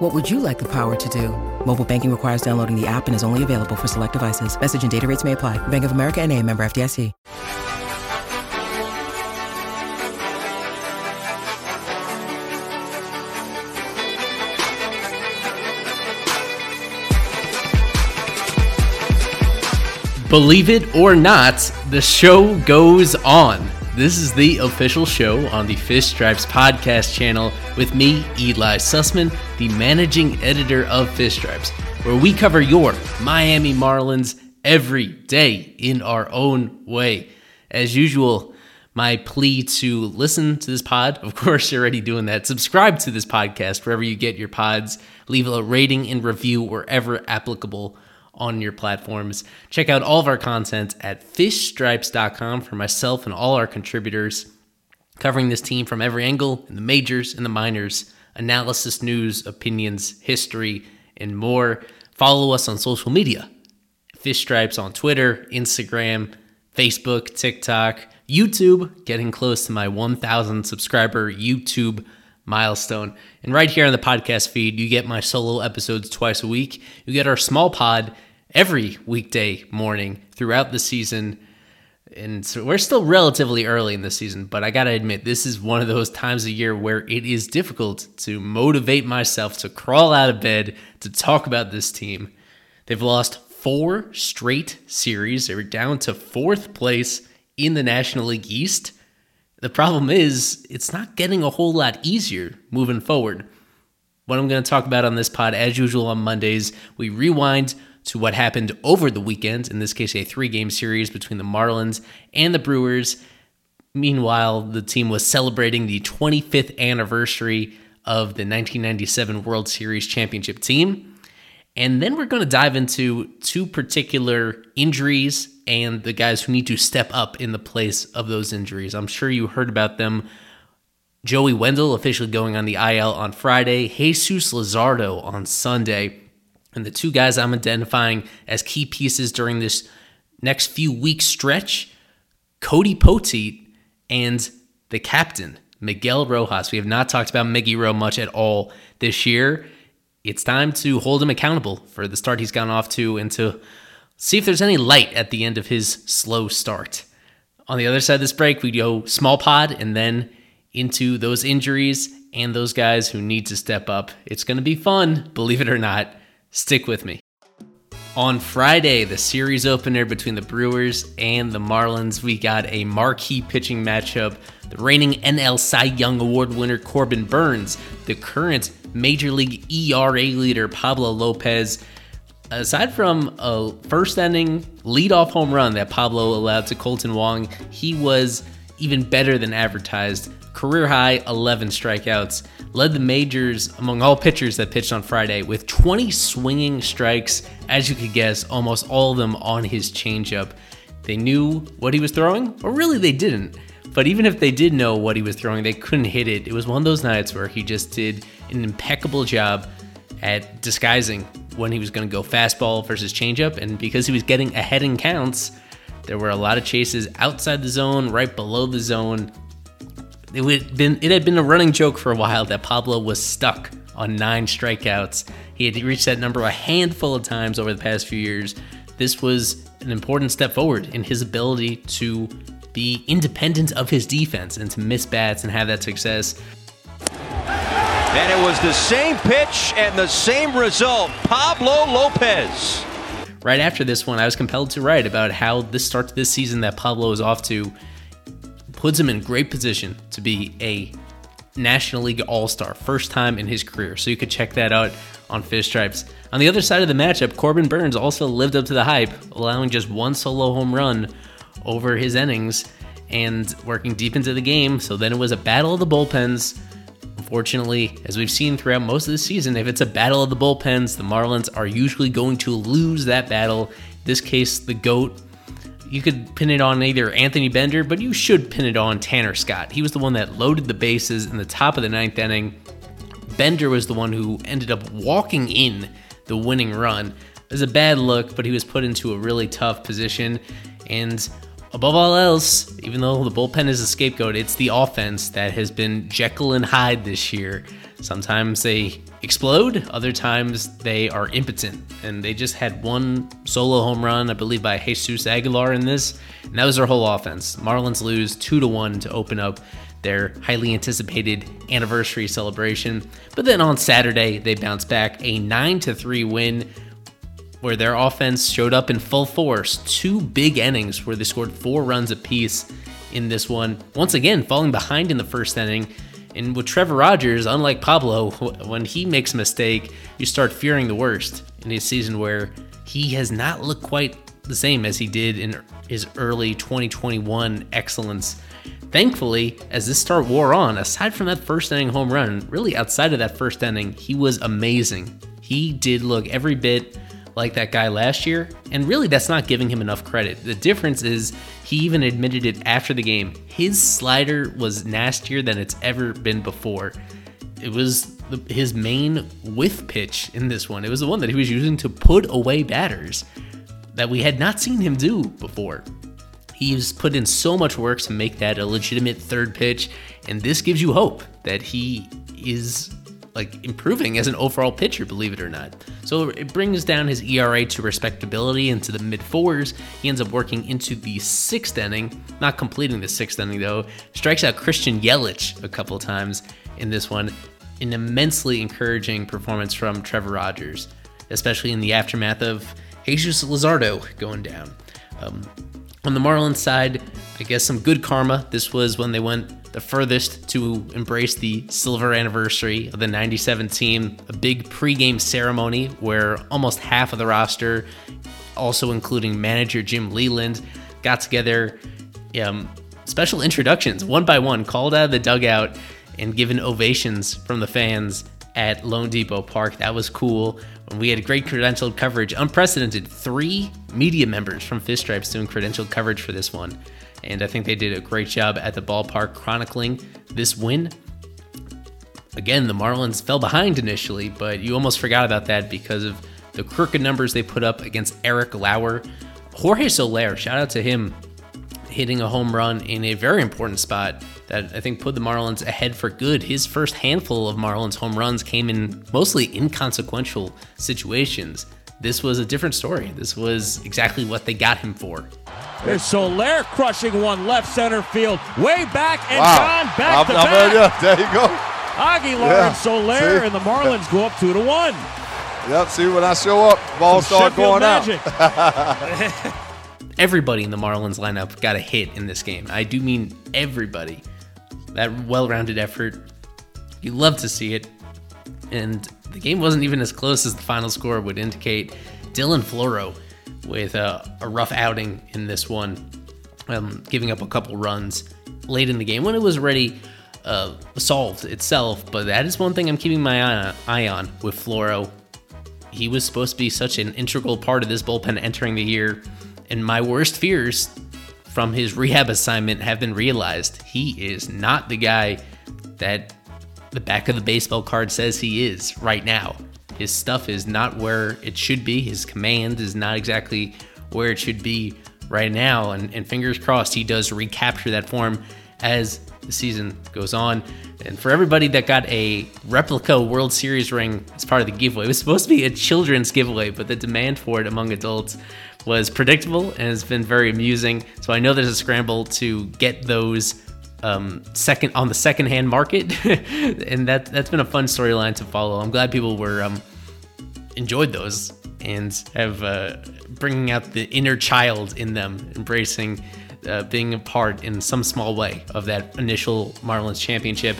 What would you like the power to do? Mobile banking requires downloading the app and is only available for select devices. Message and data rates may apply. Bank of America and a member FDIC. Believe it or not, the show goes on. This is the official show on the Fish Stripes podcast channel with me, Eli Sussman, the managing editor of Fish Stripes, where we cover your Miami Marlins every day in our own way. As usual, my plea to listen to this pod, of course, you're already doing that. Subscribe to this podcast wherever you get your pods, leave a rating and review wherever applicable on your platforms. Check out all of our content at fishstripes.com for myself and all our contributors, covering this team from every angle in the majors and the minors, analysis, news, opinions, history, and more. Follow us on social media Fish Stripes on Twitter, Instagram, Facebook, TikTok, YouTube, getting close to my 1,000 subscriber YouTube milestone. And right here on the podcast feed, you get my solo episodes twice a week. You get our small pod every weekday morning throughout the season. And so we're still relatively early in the season, but I got to admit, this is one of those times of year where it is difficult to motivate myself to crawl out of bed to talk about this team. They've lost four straight series. They were down to fourth place in the National League East. The problem is, it's not getting a whole lot easier moving forward. What I'm going to talk about on this pod, as usual on Mondays, we rewind to what happened over the weekend, in this case, a three game series between the Marlins and the Brewers. Meanwhile, the team was celebrating the 25th anniversary of the 1997 World Series championship team. And then we're going to dive into two particular injuries and the guys who need to step up in the place of those injuries. I'm sure you heard about them. Joey Wendle officially going on the IL on Friday, Jesus Luzardo on Sunday. And the two guys I'm identifying as key pieces during this next few weeks stretch Cody Poteet and the captain, Miguel Rojas. We have not talked about Miggy Rowe much at all this year. It's time to hold him accountable for the start he's gone off to and to see if there's any light at the end of his slow start. On the other side of this break, we go small pod and then into those injuries and those guys who need to step up. It's going to be fun, believe it or not. Stick with me. On Friday, the series opener between the Brewers and the Marlins, we got a marquee pitching matchup. The reigning NL Cy Young Award winner Corbin Burnes, the current Major League ERA leader Pablo Lopez. Aside from a first inning leadoff home run that Pablo allowed to Kolten Wong, he was even better than advertised. Career high 11 strikeouts led the majors among all pitchers that pitched on Friday with 20 swinging strikes, as you could guess, almost all of them on his changeup. They knew what he was throwing, or really they didn't. But even if they did know what he was throwing, they couldn't hit it. It was one of those nights where he just did an impeccable job at disguising when he was going to go fastball versus changeup. And because he was getting ahead in counts, there were a lot of chases outside the zone, right below the zone, it had been it had been a running joke for a while that Pablo was stuck on nine strikeouts. He had reached that number a handful of times over the past few years. This was an important step forward in his ability to be independent of his defense and to miss bats and have that success. And it was the same pitch and the same result. Pablo Lopez. Right after this one, I was compelled to write about how this start to this season that Pablo is off to puts him in great position to be a National League All Star, first time in his career. So you could check that out on Fish Stripes. On the other side of the matchup, Corbin Burnes also lived up to the hype, allowing just one solo home run over his innings and working deep into the game. So then it was a battle of the bullpens. Unfortunately, as we've seen throughout most of the season, if it's a battle of the bullpens, the Marlins are usually going to lose that battle. In this case, the GOAT you could pin it on either Anthony Bender, but you should pin it on Tanner Scott. He was the one that loaded the bases in the top of the ninth inning. Bender was the one who ended up walking in the winning run. It was a bad look, but he was put into a really tough position. And above all else, even though the bullpen is a scapegoat, it's the offense that has been Jekyll and Hyde this year. Sometimes they explode, other times they are impotent. And they just had one solo home run, I believe, by Jesus Aguilar in this, and that was their whole offense. Marlins lose two to one to open up their highly anticipated anniversary celebration. But then on Saturday, they bounce back a 9 to 3 win where their offense showed up in full force. Two big innings where they scored four runs apiece in this one. Once again, falling behind in the first inning. And with Trevor Rogers, unlike Pablo, when he makes a mistake, you start fearing the worst in a season where he has not looked quite the same as he did in his early 2021 excellence. Thankfully, as this start wore on, aside from that first inning home run, really outside of that first inning, he was amazing. He did look every bit like that guy last year, and really that's not giving him enough credit. The difference is he even admitted it after the game. His slider was nastier than it's ever been before. It was the, his main whiff pitch in this one. It was the one that he was using to put away batters that we had not seen him do before. He's put in so much work to make that a legitimate third pitch, and this gives you hope that he is like improving as an overall pitcher, believe it or not. So it brings down his ERA to respectability into the mid fours. He ends up working into the sixth inning, not completing the sixth inning though. Strikes out Christian Yelich a couple times in this one. An immensely encouraging performance from Trevor Rogers, especially in the aftermath of Jesus Luzardo going down. Um, on the Marlins side, I guess some good karma. This was when they went the furthest to embrace the silver anniversary of the 97 team, a big pregame ceremony where almost half of the roster, also including manager Jim Leyland, got together. Um, special introductions, one by one, called out of the dugout and given ovations from the fans at loanDepot Park. That was cool. We had great credentialed coverage, unprecedented. Three media members from Fish Stripes doing credentialed coverage for this one and I think they did a great job at the ballpark chronicling this win. Again, the Marlins fell behind initially, but you almost forgot about that because of the crooked numbers they put up against Eric Lauer. Jorge Soler, shout out to him, hitting a home run in a very important spot that I think put the Marlins ahead for good. His first handful of Marlins home runs came in mostly inconsequential situations. This was a different story. This was exactly what they got him for. There's Soler crushing one left center field, way back, and wow. John back I'm, to I'm back. There you go. Aguilar yeah. and Soler, See? and the Marlins go up two to one. Yep. See when I show up, ball start going magic. out. everybody in the Marlins lineup got a hit in this game. I do mean everybody. That well-rounded effort, you love to see it, and the game wasn't even as close as the final score would indicate. Dylan Floro with a, a rough outing in this one, um, giving up a couple runs late in the game when it was already uh, solved itself. But that is one thing I'm keeping my eye on with Floro. He was supposed to be such an integral part of this bullpen entering the year, and my worst fears from his rehab assignment have been realized. He is not the guy that the back of the baseball card says he is right now. His stuff is not where it should be. His command is not exactly where it should be right now. And, and fingers crossed he does recapture that form as the season goes on. And for everybody that got a replica World Series ring as part of the giveaway, it was supposed to be a children's giveaway, but the demand for it among adults was predictable and has been very amusing. So I know there's a scramble to get those um, second on the secondhand market, and that that's been a fun storyline to follow. I'm glad people were um, enjoyed those and have uh, bringing out the inner child in them, embracing uh, being a part in some small way of that initial Marlins championship.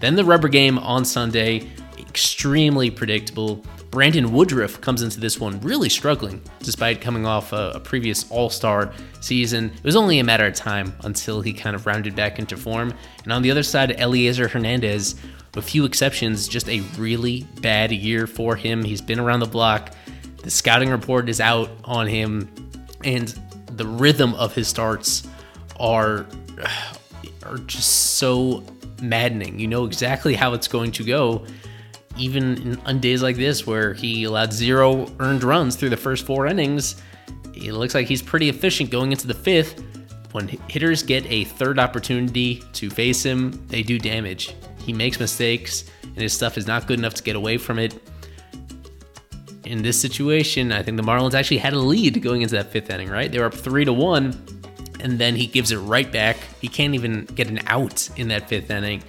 Then the rubber game on Sunday, extremely predictable. Brandon Woodruff comes into this one really struggling, despite coming off a, a previous All Star season. It was only a matter of time until he kind of rounded back into form. And on the other side, Elieser Hernandez, with few exceptions, just a really bad year for him. He's been around the block. The scouting report is out on him. And the rhythm of his starts are are just so maddening. You know exactly how it's going to go, even in, on days like this where he allowed zero earned runs through the first four innings. It looks like he's pretty efficient going into the fifth. When hitters get a third opportunity to face him, they do damage. He makes mistakes, and his stuff is not good enough to get away from it. In this situation, I think the Marlins actually had a lead going into that fifth inning, right? They were up three to one, and then he gives it right back. He can't even get an out in that fifth inning.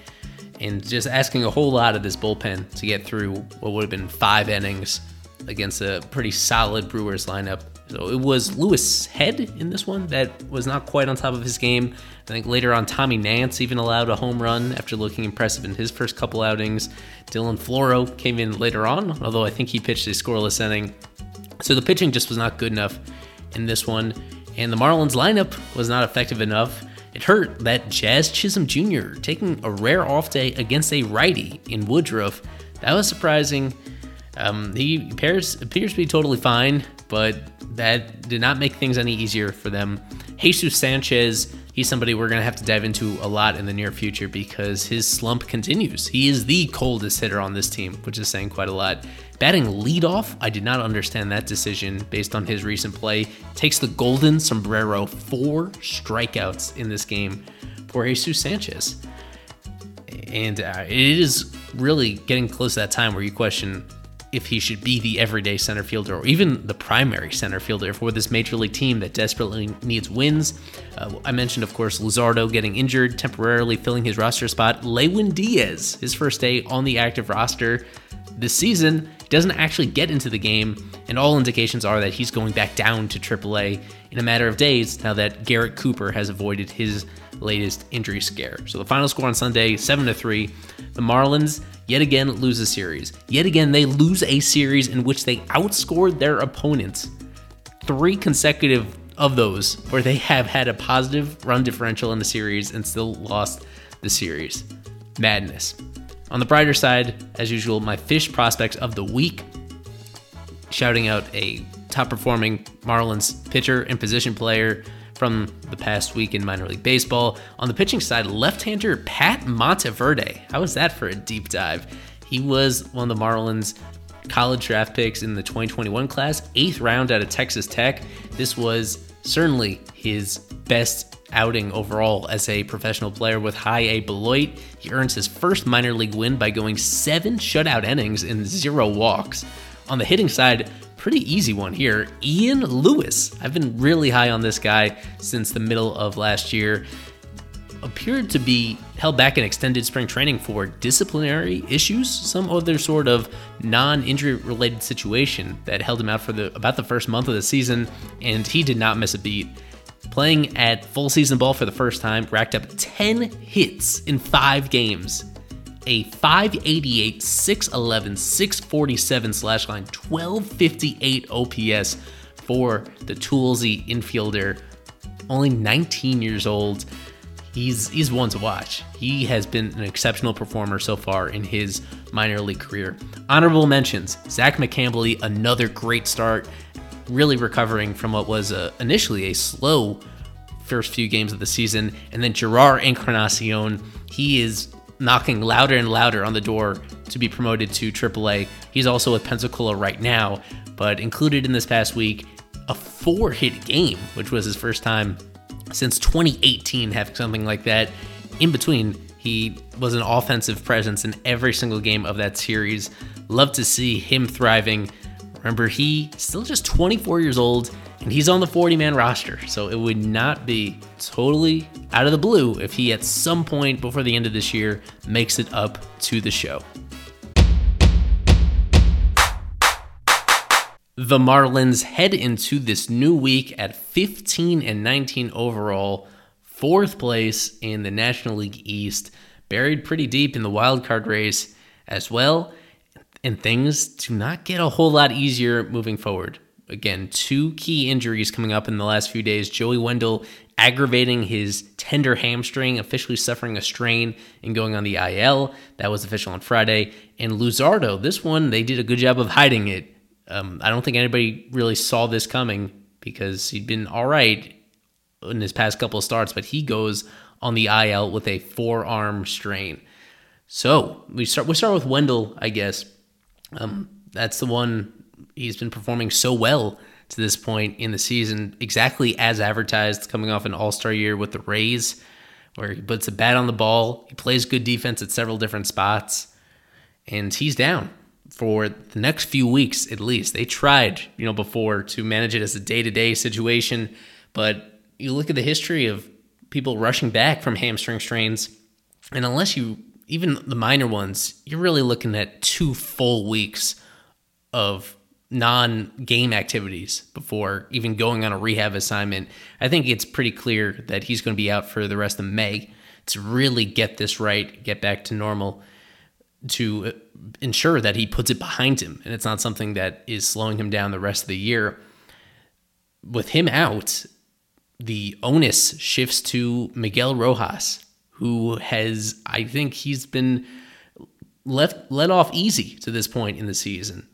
And just asking a whole lot of this bullpen to get through what would have been five innings against a pretty solid Brewers lineup. So it was Louis Head in this one that was not quite on top of his game. I think later on, Tommy Nance even allowed a home run after looking impressive in his first couple outings. Dylan Floro came in later on, although I think he pitched a scoreless inning. So the pitching just was not good enough in this one, and the Marlins lineup was not effective enough. It hurt that Jazz Chisholm Jr. taking a rare off day against a righty in Woodruff. That was surprising. Um, he appears, appears to be totally fine, but that did not make things any easier for them. Jesus Sanchez, he's somebody we're going to have to dive into a lot in the near future because his slump continues. He is the coldest hitter on this team, which is saying quite a lot. Batting leadoff, I did not understand that decision based on his recent play. Takes the golden sombrero, four strikeouts in this game for Jesus Sanchez. And uh, it is really getting close to that time where you question if he should be the everyday center fielder or even the primary center fielder for this major league team that desperately needs wins. Uh, I mentioned, of course, Luzardo getting injured, temporarily filling his roster spot. Lewin Diaz, his first day on the active roster this season, doesn't actually get into the game, and all indications are that he's going back down to AAA in a matter of days now that Garrett Cooper has avoided his latest injury scare. So the final score on Sunday, 7 to 3. The Marlins yet again lose a series. Yet again, they lose a series in which they outscored their opponents. Three consecutive of those where they have had a positive run differential in the series and still lost the series. Madness. On the brighter side, as usual, my fish prospects of the week. Shouting out a top performing Marlins pitcher and position player from the past week in minor league baseball. On the pitching side, left-hander Pat Monteverde. How was that for a deep dive? He was one of the Marlins college draft picks in the 2021 class, eighth round out of Texas Tech. This was certainly his best outing overall as a professional player with high A Beloit. He earns his first minor league win by going seven shutout innings and zero walks. On the hitting side, pretty easy one here. Ian Lewis. I've been really high on this guy since the middle of last year. Appeared to be held back in extended spring training for disciplinary issues, some other sort of non-injury related situation that held him out for the about the first month of the season, and he did not miss a beat. Playing at full season ball for the first time, racked up 10 hits in five games a 588, 611, 647 slash line, 1258 OPS for the toolsy infielder. Only 19 years old. He's he's one to watch. He has been an exceptional performer so far in his minor league career. Honorable mentions: Zach McCambley, another great start, really recovering from what was a, initially a slow first few games of the season, and then Jerar Encarnacion. He is knocking louder and louder on the door to be promoted to AAA. He's also with Pensacola right now, but included in this past week, a four hit game, which was his first time since 2018 have something like that. In between, he was an offensive presence in every single game of that series. Love to see him thriving. Remember, he still just 24 years old and he's on the 40 man roster. So it would not be totally out of the blue if he at some point before the end of this year makes it up to the show. The Marlins head into this new week at 15 and 19 overall, fourth place in the National League East, buried pretty deep in the wild card race as well, and things do not get a whole lot easier moving forward again, two key injuries coming up in the last few days. Joey Wendle aggravating his tender hamstring, officially suffering a strain and going on the IL. That was official on Friday. And Luzardo, this one, they did a good job of hiding it. Um, I don't think anybody really saw this coming because he'd been all right in his past couple of starts, but he goes on the IL with a forearm strain. So we start we start with Wendle, I guess. Um, that's the one he's been performing so well to this point in the season, exactly as advertised, coming off an All Star year with the Rays, where he puts a bat on the ball, he plays good defense at several different spots, and he's down for the next few weeks at least. They tried, you know, before to manage it as a day to day situation, but you look at the history of people rushing back from hamstring strains, and unless you even the minor ones, you're really looking at two full weeks of non game activities before even going on a rehab assignment. I think it's pretty clear that he's going to be out for the rest of May to really get this right, get back to normal, to uh, ensure that he puts it behind him and it's not something that is slowing him down the rest of the year. With him out, the onus shifts to Miguel Rojas, who has, I think, he's been left let off easy to this point in the season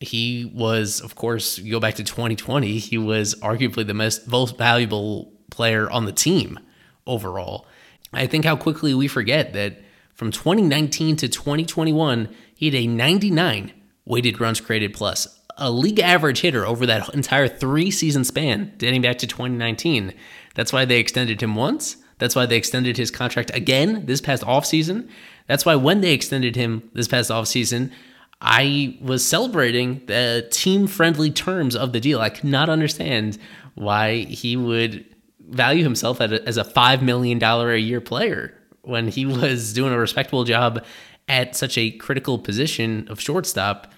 he was, of course, you go back to 2020, he was arguably the most, most valuable player on the team overall. I think how quickly we forget that from 2019 to 2021, he had a 99 weighted runs created plus, a league average hitter over that entire three season span dating back to 2019. That's why they extended him once. That's why they extended his contract again this past offseason. That's why when they extended him this past offseason, I was celebrating the team friendly terms of the deal. I could not understand why he would value himself as a $5 million a year player when he was doing a respectable job at such a critical position of shortstop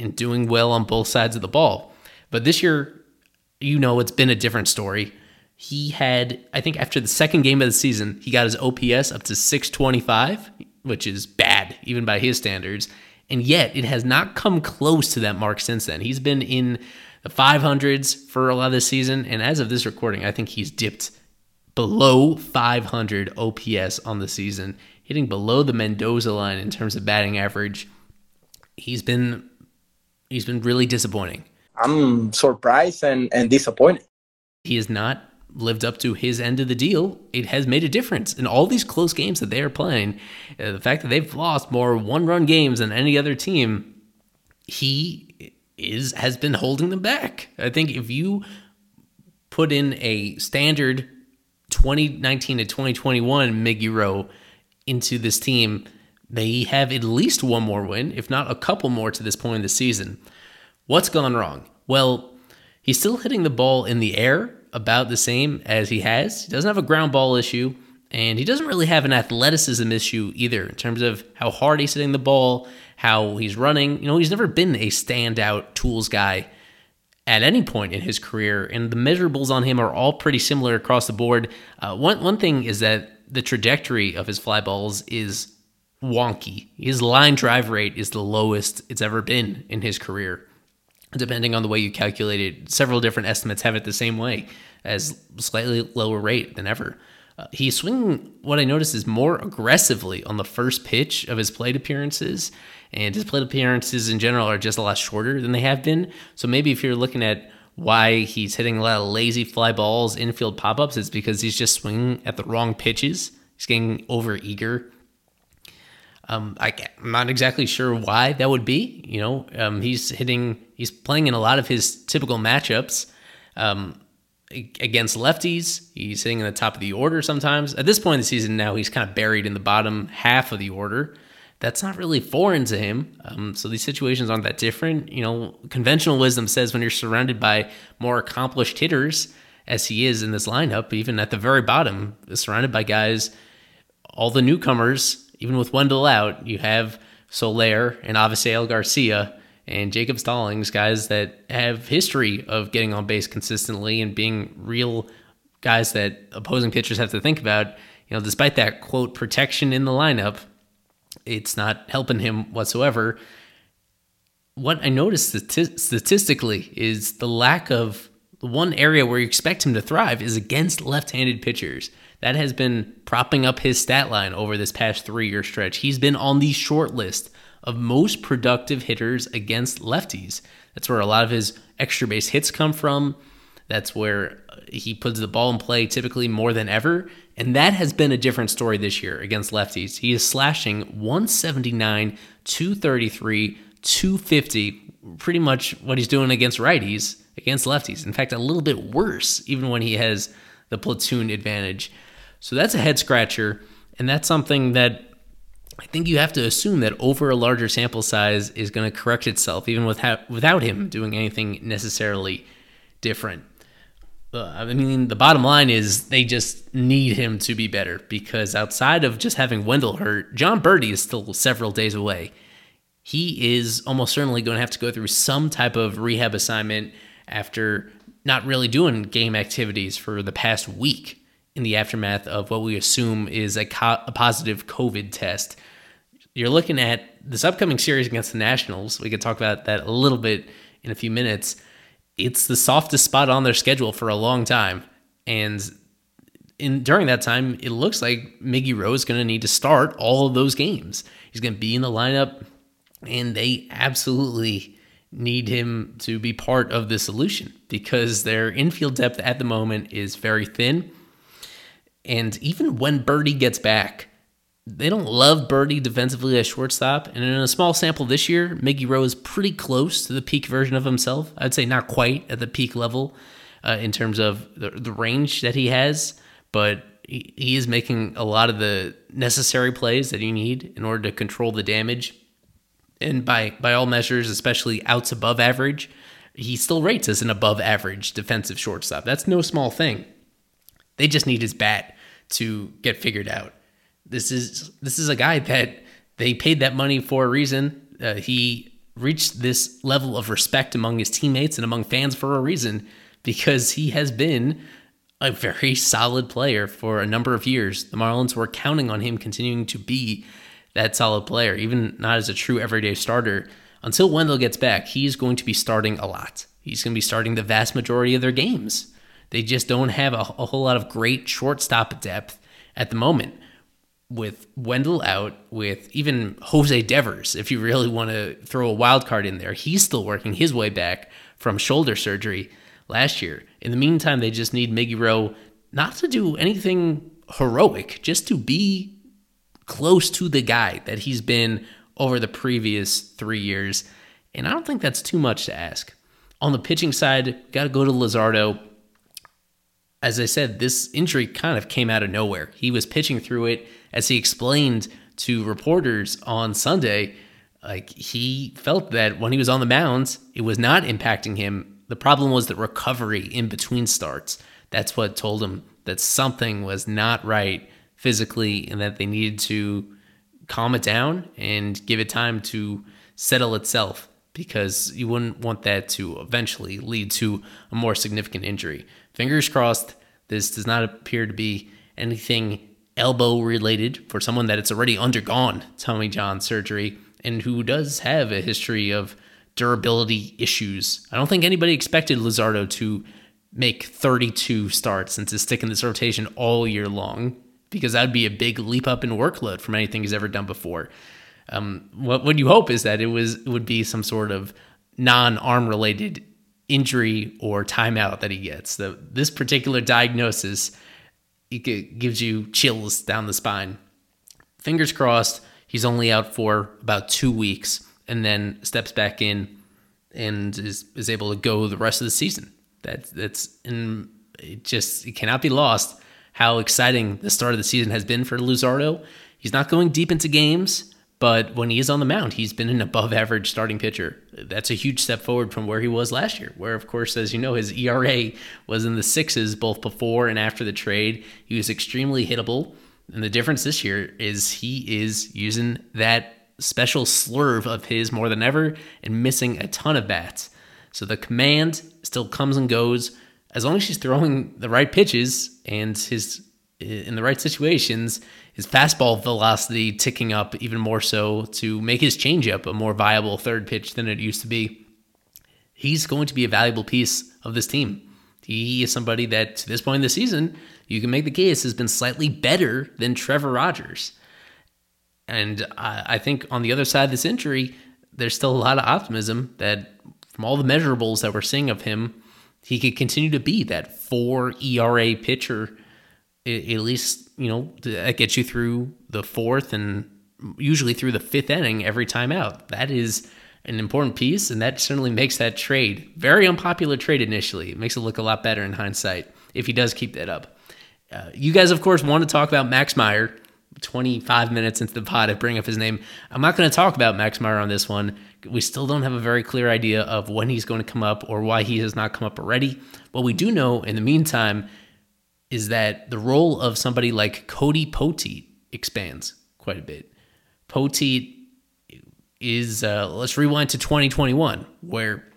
and doing well on both sides of the ball. But this year, you know, it's been a different story. He had, I think, after the second game of the season, he got his OPS up to 625, which is bad, even by his standards. And yet, it has not come close to that mark since then. He's been in the 500s for a lot of the season. And as of this recording, I think he's dipped below 500 OPS on the season, hitting below the Mendoza line in terms of batting average. He's been he's been really disappointing. I'm surprised and, and disappointed. He has not lived up to his end of the deal, it has made a difference in all these close games that they are playing. Uh, the fact that they've lost more one-run games than any other team, he is has been holding them back. I think if you put in a standard 2019 to 2021 Miggy into this team, they have at least one more win, if not a couple more to this point in the season. What's gone wrong? Well, he's still hitting the ball in the air about the same as he has. He doesn't have a ground ball issue, and he doesn't really have an athleticism issue either in terms of how hard he's hitting the ball, how he's running. You know, he's never been a standout tools guy at any point in his career, and the measurables on him are all pretty similar across the board. Uh, one one thing is that the trajectory of his fly balls is wonky. His line drive rate is the lowest it's ever been in his career depending on the way you calculate it. Several different estimates have it the same way as slightly lower rate than ever. Uh, he's swinging what I notice is more aggressively on the first pitch of his plate appearances, and his plate appearances in general are just a lot shorter than they have been. So maybe if you're looking at why he's hitting a lot of lazy fly balls, infield pop ups, it's because he's just swinging at the wrong pitches. He's getting over eager um, I, am not exactly sure why that would be. You know, um, he's hitting, he's playing in a lot of his typical matchups um, against lefties. He's hitting in the top of the order sometimes. At this point in the season, now he's kind of buried in the bottom half of the order. That's not really foreign to him. Um, so these situations aren't that different. You know, conventional wisdom says when you're surrounded by more accomplished hitters, as he is in this lineup, even at the very bottom, surrounded by guys, all the newcomers even with Wendle out, you have Soler and Avisail Garcia and Jacob Stallings, guys that have history of getting on base consistently and being real guys that opposing pitchers have to think about. You know, despite that quote protection in the lineup, it's not helping him whatsoever. What I noticed statistically is the lack of the one area where you expect him to thrive is against left-handed pitchers that has been propping up his stat line over this past three year stretch. He's been on the short list of most productive hitters against lefties. That's where a lot of his extra base hits come from. That's where uh, he puts the ball in play typically more than ever. And that has been a different story this year against lefties. He is slashing 179, 233, 250, pretty much what he's doing against righties, against lefties. In fact, a little bit worse, even when he has the platoon advantage. So that's a head scratcher. And that's something that I think you have to assume that over a larger sample size is going to correct itself, even without, without him doing anything necessarily different. Uh, I mean, the bottom line is they just need him to be better because outside of just having Wendle hurt, Jon Berti is still several days away. He is almost certainly going to have to go through some type of rehab assignment after not really doing game activities for the past week in the aftermath of what we assume is a, co- a positive COVID test. You're looking at this upcoming series against the Nationals. We could talk about that a little bit in a few minutes it's the softest spot on their schedule for a long time. And in during that time, it looks like Miggy Rowe is going to need to start all of those games. He's going to be in the lineup, and they absolutely need him to be part of the solution because their infield depth at the moment is very thin. And even when Berti gets back, they don't love Berti defensively as shortstop. And in a small sample this year, Miggy Rowe is pretty close to the peak version of himself. I'd say not quite at the peak level uh, in terms of the, the range that he has, but he, he is making a lot of the necessary plays that you need in order to control the damage. And by, by all measures, especially outs above average, he still rates as an above average defensive shortstop. That's no small thing. They just need his bat to get figured out. This is this is a guy that they paid that money for a reason. Uh, he reached this level of respect among his teammates and among fans for a reason because he has been a very solid player for a number of years. The Marlins were counting on him continuing to be that solid player, even not as a true everyday starter. Until Wendle gets back, he's going to be starting a lot. He's going to be starting the vast majority of their games. They just don't have a, a whole lot of great shortstop depth at the moment with Wendle out, with even Jose Devers, if you really want to throw a wild card in there, he's still working his way back from shoulder surgery last year. In the meantime, they just need Miggy Rowe not to do anything heroic, just to be close to the guy that he's been over the previous three years. And I don't think that's too much to ask. On the pitching side, got to go to Luzardo. As I said, this injury kind of came out of nowhere. He was pitching through it as he explained to reporters on Sunday, like he felt that when he was on the mound, it was not impacting him. The problem was the recovery in between starts. That's what told him that something was not right physically and that they needed to calm it down and give it time to settle itself because you wouldn't want that to eventually lead to a more significant injury. Fingers crossed, this does not appear to be anything elbow related for someone that it's already undergone Tommy John surgery and who does have a history of durability issues. I don't think anybody expected Luzardo to make 32 starts and to stick in this rotation all year long because that would be a big leap up in workload from anything he's ever done before. Um, what what you hope is that it was would be some sort of non-arm related injury or timeout that he gets. The, this particular diagnosis it gives you chills down the spine. Fingers crossed, he's only out for about two weeks and then steps back in and is, is able to go the rest of the season. That, that's in, it just it cannot be lost how exciting the start of the season has been for Luzardo. He's not going deep into games, but when he is on the mound, he's been an above average starting pitcher. That's a huge step forward from where he was last year, where, of course, as you know, his ERA was in the sixes both before and after the trade. He was extremely hittable. And the difference this year is he is using that special slurve of his more than ever and missing a ton of bats. So the command still comes and goes. As long as he's throwing the right pitches and his in the right situations, his fastball velocity ticking up even more so to make his changeup a more viable third pitch than it used to be. He's going to be a valuable piece of this team. He is somebody that, to this point in the season, you can make the case has been slightly better than Trevor Rogers. And I, I think on the other side of this injury, there's still a lot of optimism that from all the measurables that we're seeing of him, he could continue to be that four ERA pitcher, at least, you know, that gets you through the fourth and usually through the fifth inning every time out. That is an important piece, and that certainly makes that trade very unpopular trade initially. It makes it look a lot better in hindsight if he does keep that up. Uh, you guys, of course, want to talk about Max Meyer. 25 minutes into the pod, I bring up his name. I'm not going to talk about Max Meyer on this one. We still don't have a very clear idea of when he's going to come up or why he has not come up already. What we do know in the meantime is that the role of somebody like Cody Poteet expands quite a bit. Poteet is uh, let's rewind to 2021 where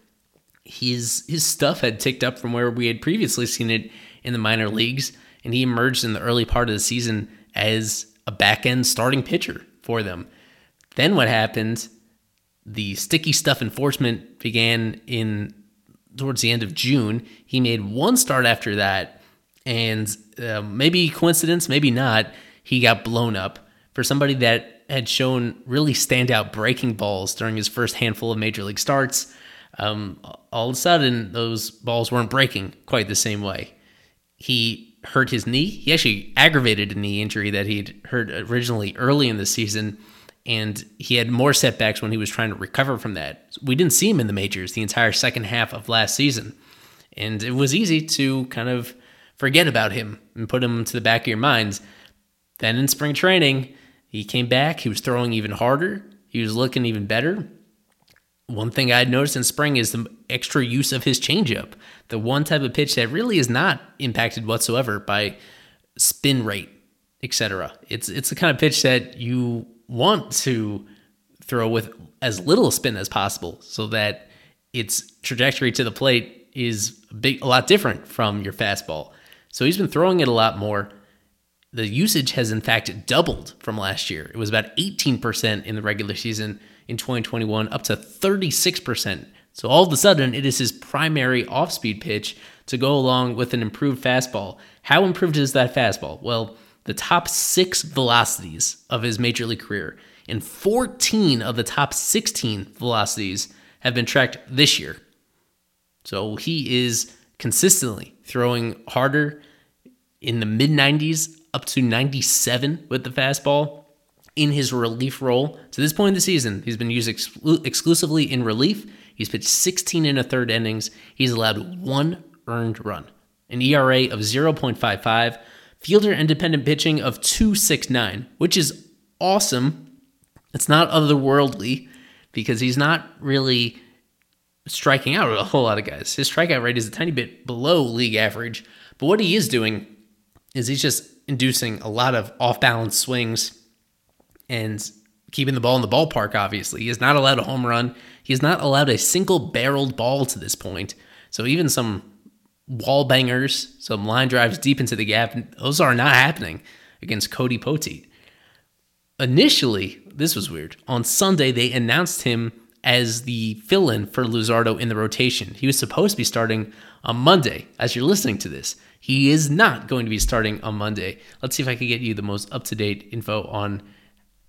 his his stuff had ticked up from where we had previously seen it in the minor leagues and he emerged in the early part of the season as a back end starting pitcher for them. Then what happened? The sticky stuff enforcement began in towards the end of June. He made one start after that, and uh, maybe coincidence, maybe not. He got blown up for somebody that had shown really standout breaking balls during his first handful of major league starts. Um, all of a sudden, those balls weren't breaking quite the same way. He hurt his knee. He actually aggravated a knee injury that he'd hurt originally early in the season, and he had more setbacks when he was trying to recover from that. We didn't see him in the majors the entire second half of last season, and it was easy to kind of forget about him and put him to the back of your minds. Then in spring training, he came back. He was throwing even harder. He was looking even better. One thing I'd noticed in spring is the extra use of his changeup, the one type of pitch that really is not impacted whatsoever by spin rate, etc. It's it's the kind of pitch that you want to throw with as little spin as possible, so that its trajectory to the plate is big a lot different from your fastball. So he's been throwing it a lot more the usage has in fact doubled from last year. It was about 18% in the regular season in 2021, up to 36%. So all of a sudden, it is his primary off speed pitch to go along with an improved fastball. How improved is that fastball? Well, the top six velocities of his major league career, and 14 of the top 16 velocities have been tracked this year. So he is consistently throwing harder in the mid 90s up to 97 with the fastball in his relief role. To this point in the season, he's been used exclu- exclusively in relief. He's pitched 16 and a third innings. He's allowed one earned run, an ERA of 0.55, fielder independent pitching of 269, which is awesome. It's not otherworldly because he's not really striking out a whole lot of guys. His strikeout rate is a tiny bit below league average, but what he is doing is he's just inducing a lot of off balance swings and keeping the ball in the ballpark, obviously. He is not allowed a home run. He is not allowed a single barreled ball to this point. So even some wall bangers, some line drives deep into the gap, those are not happening against Cody Poteet. Initially, this was weird. On Sunday, they announced him as the fill in for Luzardo in the rotation. He was supposed to be starting on Monday as you're listening to this. He is not going to be starting on Monday. Let's see if I can get you the most up to date info on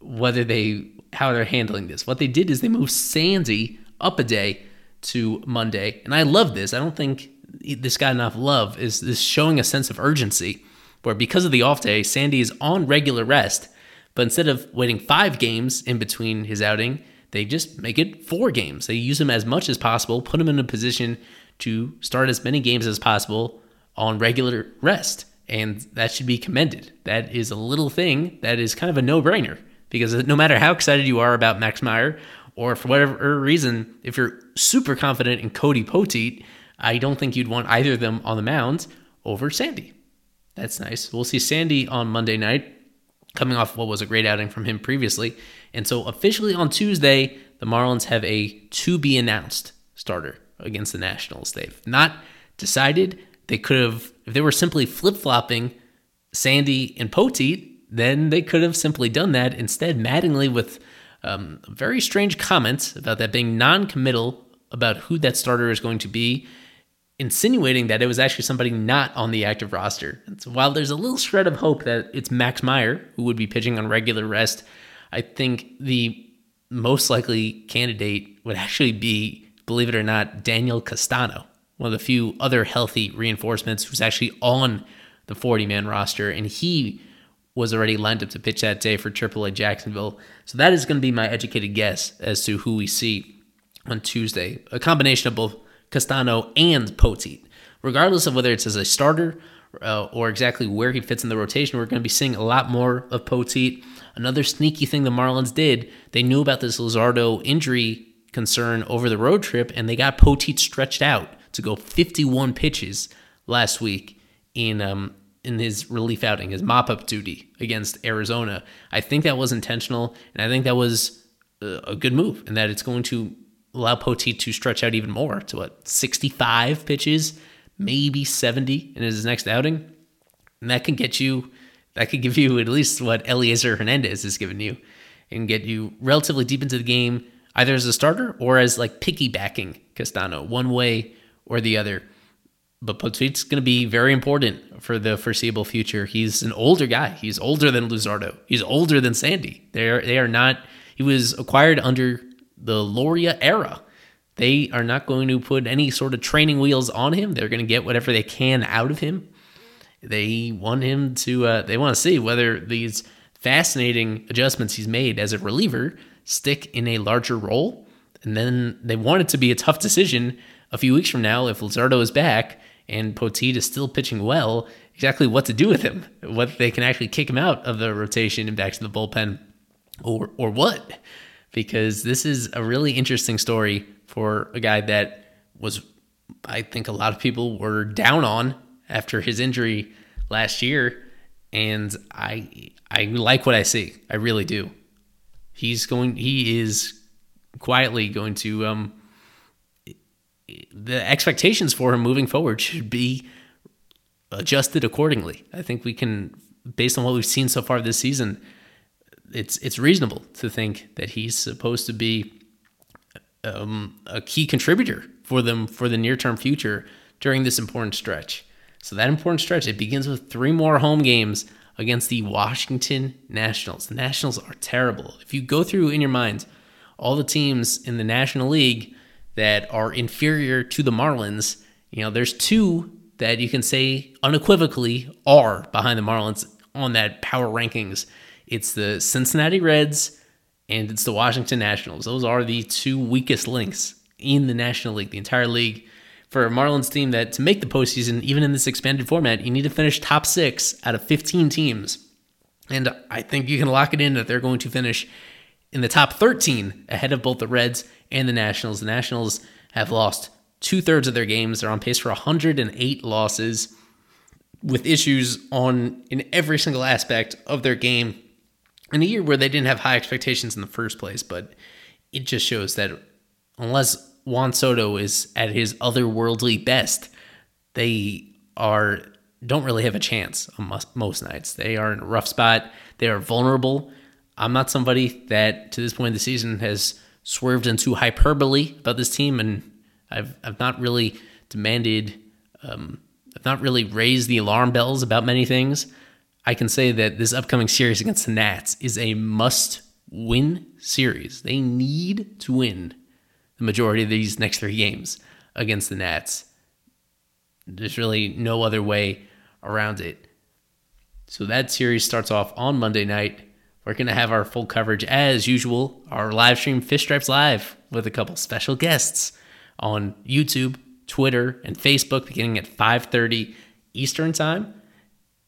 whether they how they're handling this. What they did is they moved Sandy up a day to Monday, and I love this. I don't think this got enough love. Is this showing a sense of urgency where because of the off day, Sandy is on regular rest, but instead of waiting five games in between his outing, they just make it four games. They use him as much as possible, put him in a position to start as many games as possible on regular rest. And that should be commended. That is a little thing that is kind of a no brainer because no matter how excited you are about Max Meyer, or for whatever reason, if you're super confident in Cody Poteet, I don't think you'd want either of them on the mound over Sandy. That's nice. We'll see Sandy on Monday night, coming off what was a great outing from him previously. And so, officially on Tuesday, the Marlins have a to be announced starter against the Nationals. They've not decided, they could have, if they were simply flip flopping Sandy and Poteet, then they could have simply done that. Instead, Mattingly with um, very strange comments about that being non committal about who that starter is going to be, insinuating that it was actually somebody not on the active roster. And so while there's a little shred of hope that it's Max Meyer who would be pitching on regular rest, I think the most likely candidate would actually be, believe it or not, Daniel Castano one of the few other healthy reinforcements who's actually on the 40 man roster, and he was already lined up to pitch that day for AAA Jacksonville. So that is going to be my educated guess as to who we see on Tuesday. A combination of both Castano and Poteet. Regardless of whether it's as a starter uh, or exactly where he fits in the rotation, we're going to be seeing a lot more of Poteet. Another sneaky thing the Marlins did, they knew about this Luzardo injury concern over the road trip, and they got Poteet stretched out to go 51 pitches last week in um, in his relief outing, his mop up duty against Arizona. I think that was intentional, and I think that was a good move, and that it's going to allow Poteet to stretch out even more to what 65 pitches, maybe 70 in his next outing, and that can get you, that could give you at least what Elieser Hernandez has given you, and get you relatively deep into the game, either as a starter or as like piggybacking Castano, one way or the other but Poteet's going to be very important for the foreseeable future. He's an older guy. He's older than Luzardo. He's older than Sandy. They are they are not. He was acquired under the Loria era. They are not going to put any sort of training wheels on him. They're going to get whatever they can out of him. They want him to. Uh, they want to see whether these fascinating adjustments he's made as a reliever stick in a larger role. And then they want it to be a tough decision a few weeks from now if Luzardo is back and Poteet is still pitching well, exactly what to do with him, what they can actually kick him out of the rotation and back to the bullpen, or or what. Because this is a really interesting story for a guy that was, I think, a lot of people were down on after his injury last year, and I I like what I see. I really do. He's going. He is quietly going to um, the expectations for him moving forward should be adjusted accordingly. I think we can, based on what we've seen so far this season, it's it's reasonable to think that he's supposed to be um, a key contributor for them for the near term future during this important stretch. So that important stretch it begins with three more home games against the Washington Nationals. The Nationals are terrible. If you go through in your mind all the teams in the National League that are inferior to the Marlins. You know, there's two that you can say unequivocally are behind the Marlins on that power rankings. It's the Cincinnati Reds and it's the Washington Nationals. Those are the two weakest links in the National League, the entire league. For a Marlins team that to make the postseason, even in this expanded format, you need to finish top six out of 15 teams. And I think you can lock it in that they're going to finish in the top 13 ahead of both the Reds and the Nationals. The Nationals have lost two thirds of their games. They're on pace for 108 losses with issues on in every single aspect of their game in a year where they didn't have high expectations in the first place. But it just shows that unless Juan Soto is at his otherworldly best, they are don't really have a chance on most nights. They are in a rough spot. They are vulnerable. I'm not somebody that to this point in the season has swerved into hyperbole about this team, and I've I've not really demanded, um, I've not really raised the alarm bells about many things. I can say that this upcoming series against the Nats is a must-win series. They need to win the majority of these next three games against the Nats. There's really no other way around it. So that series starts off on Monday night. We're going to have our full coverage as usual, our live stream Fish Stripes Live with a couple special guests on YouTube, Twitter, and Facebook beginning at 5:30 Eastern Time.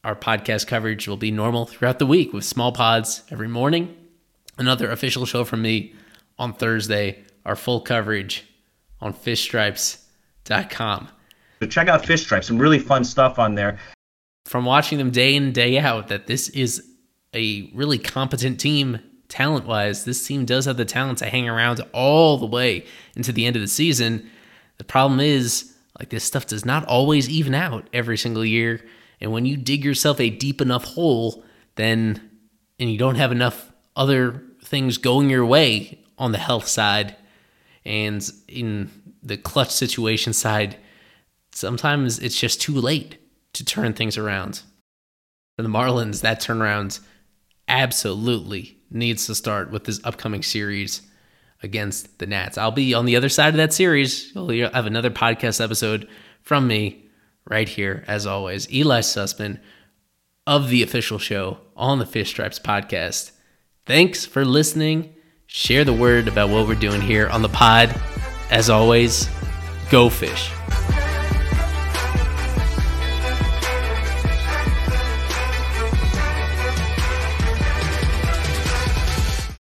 Our podcast coverage will be normal throughout the week with small pods every morning. Another official show from me on Thursday, our full coverage on fishstripes.com. So check out Fish Stripes, some really fun stuff on there. From watching them day in, day out, that this is a really competent team talent wise. This team does have the talent to hang around all the way into the end of the season. The problem is, like, this stuff does not always even out every single year. And when you dig yourself a deep enough hole, then, and you don't have enough other things going your way on the health side and in the clutch situation side, sometimes it's just too late to turn things around. For the Marlins, that turnaround absolutely needs to start with this upcoming series against the Nats. I'll be on the other side of that series. You'll have another podcast episode from me right here, as always, Ely Sussman of the official show on the Fish Stripes podcast. Thanks for listening. Share the word about what we're doing here on the pod. As always, go fish.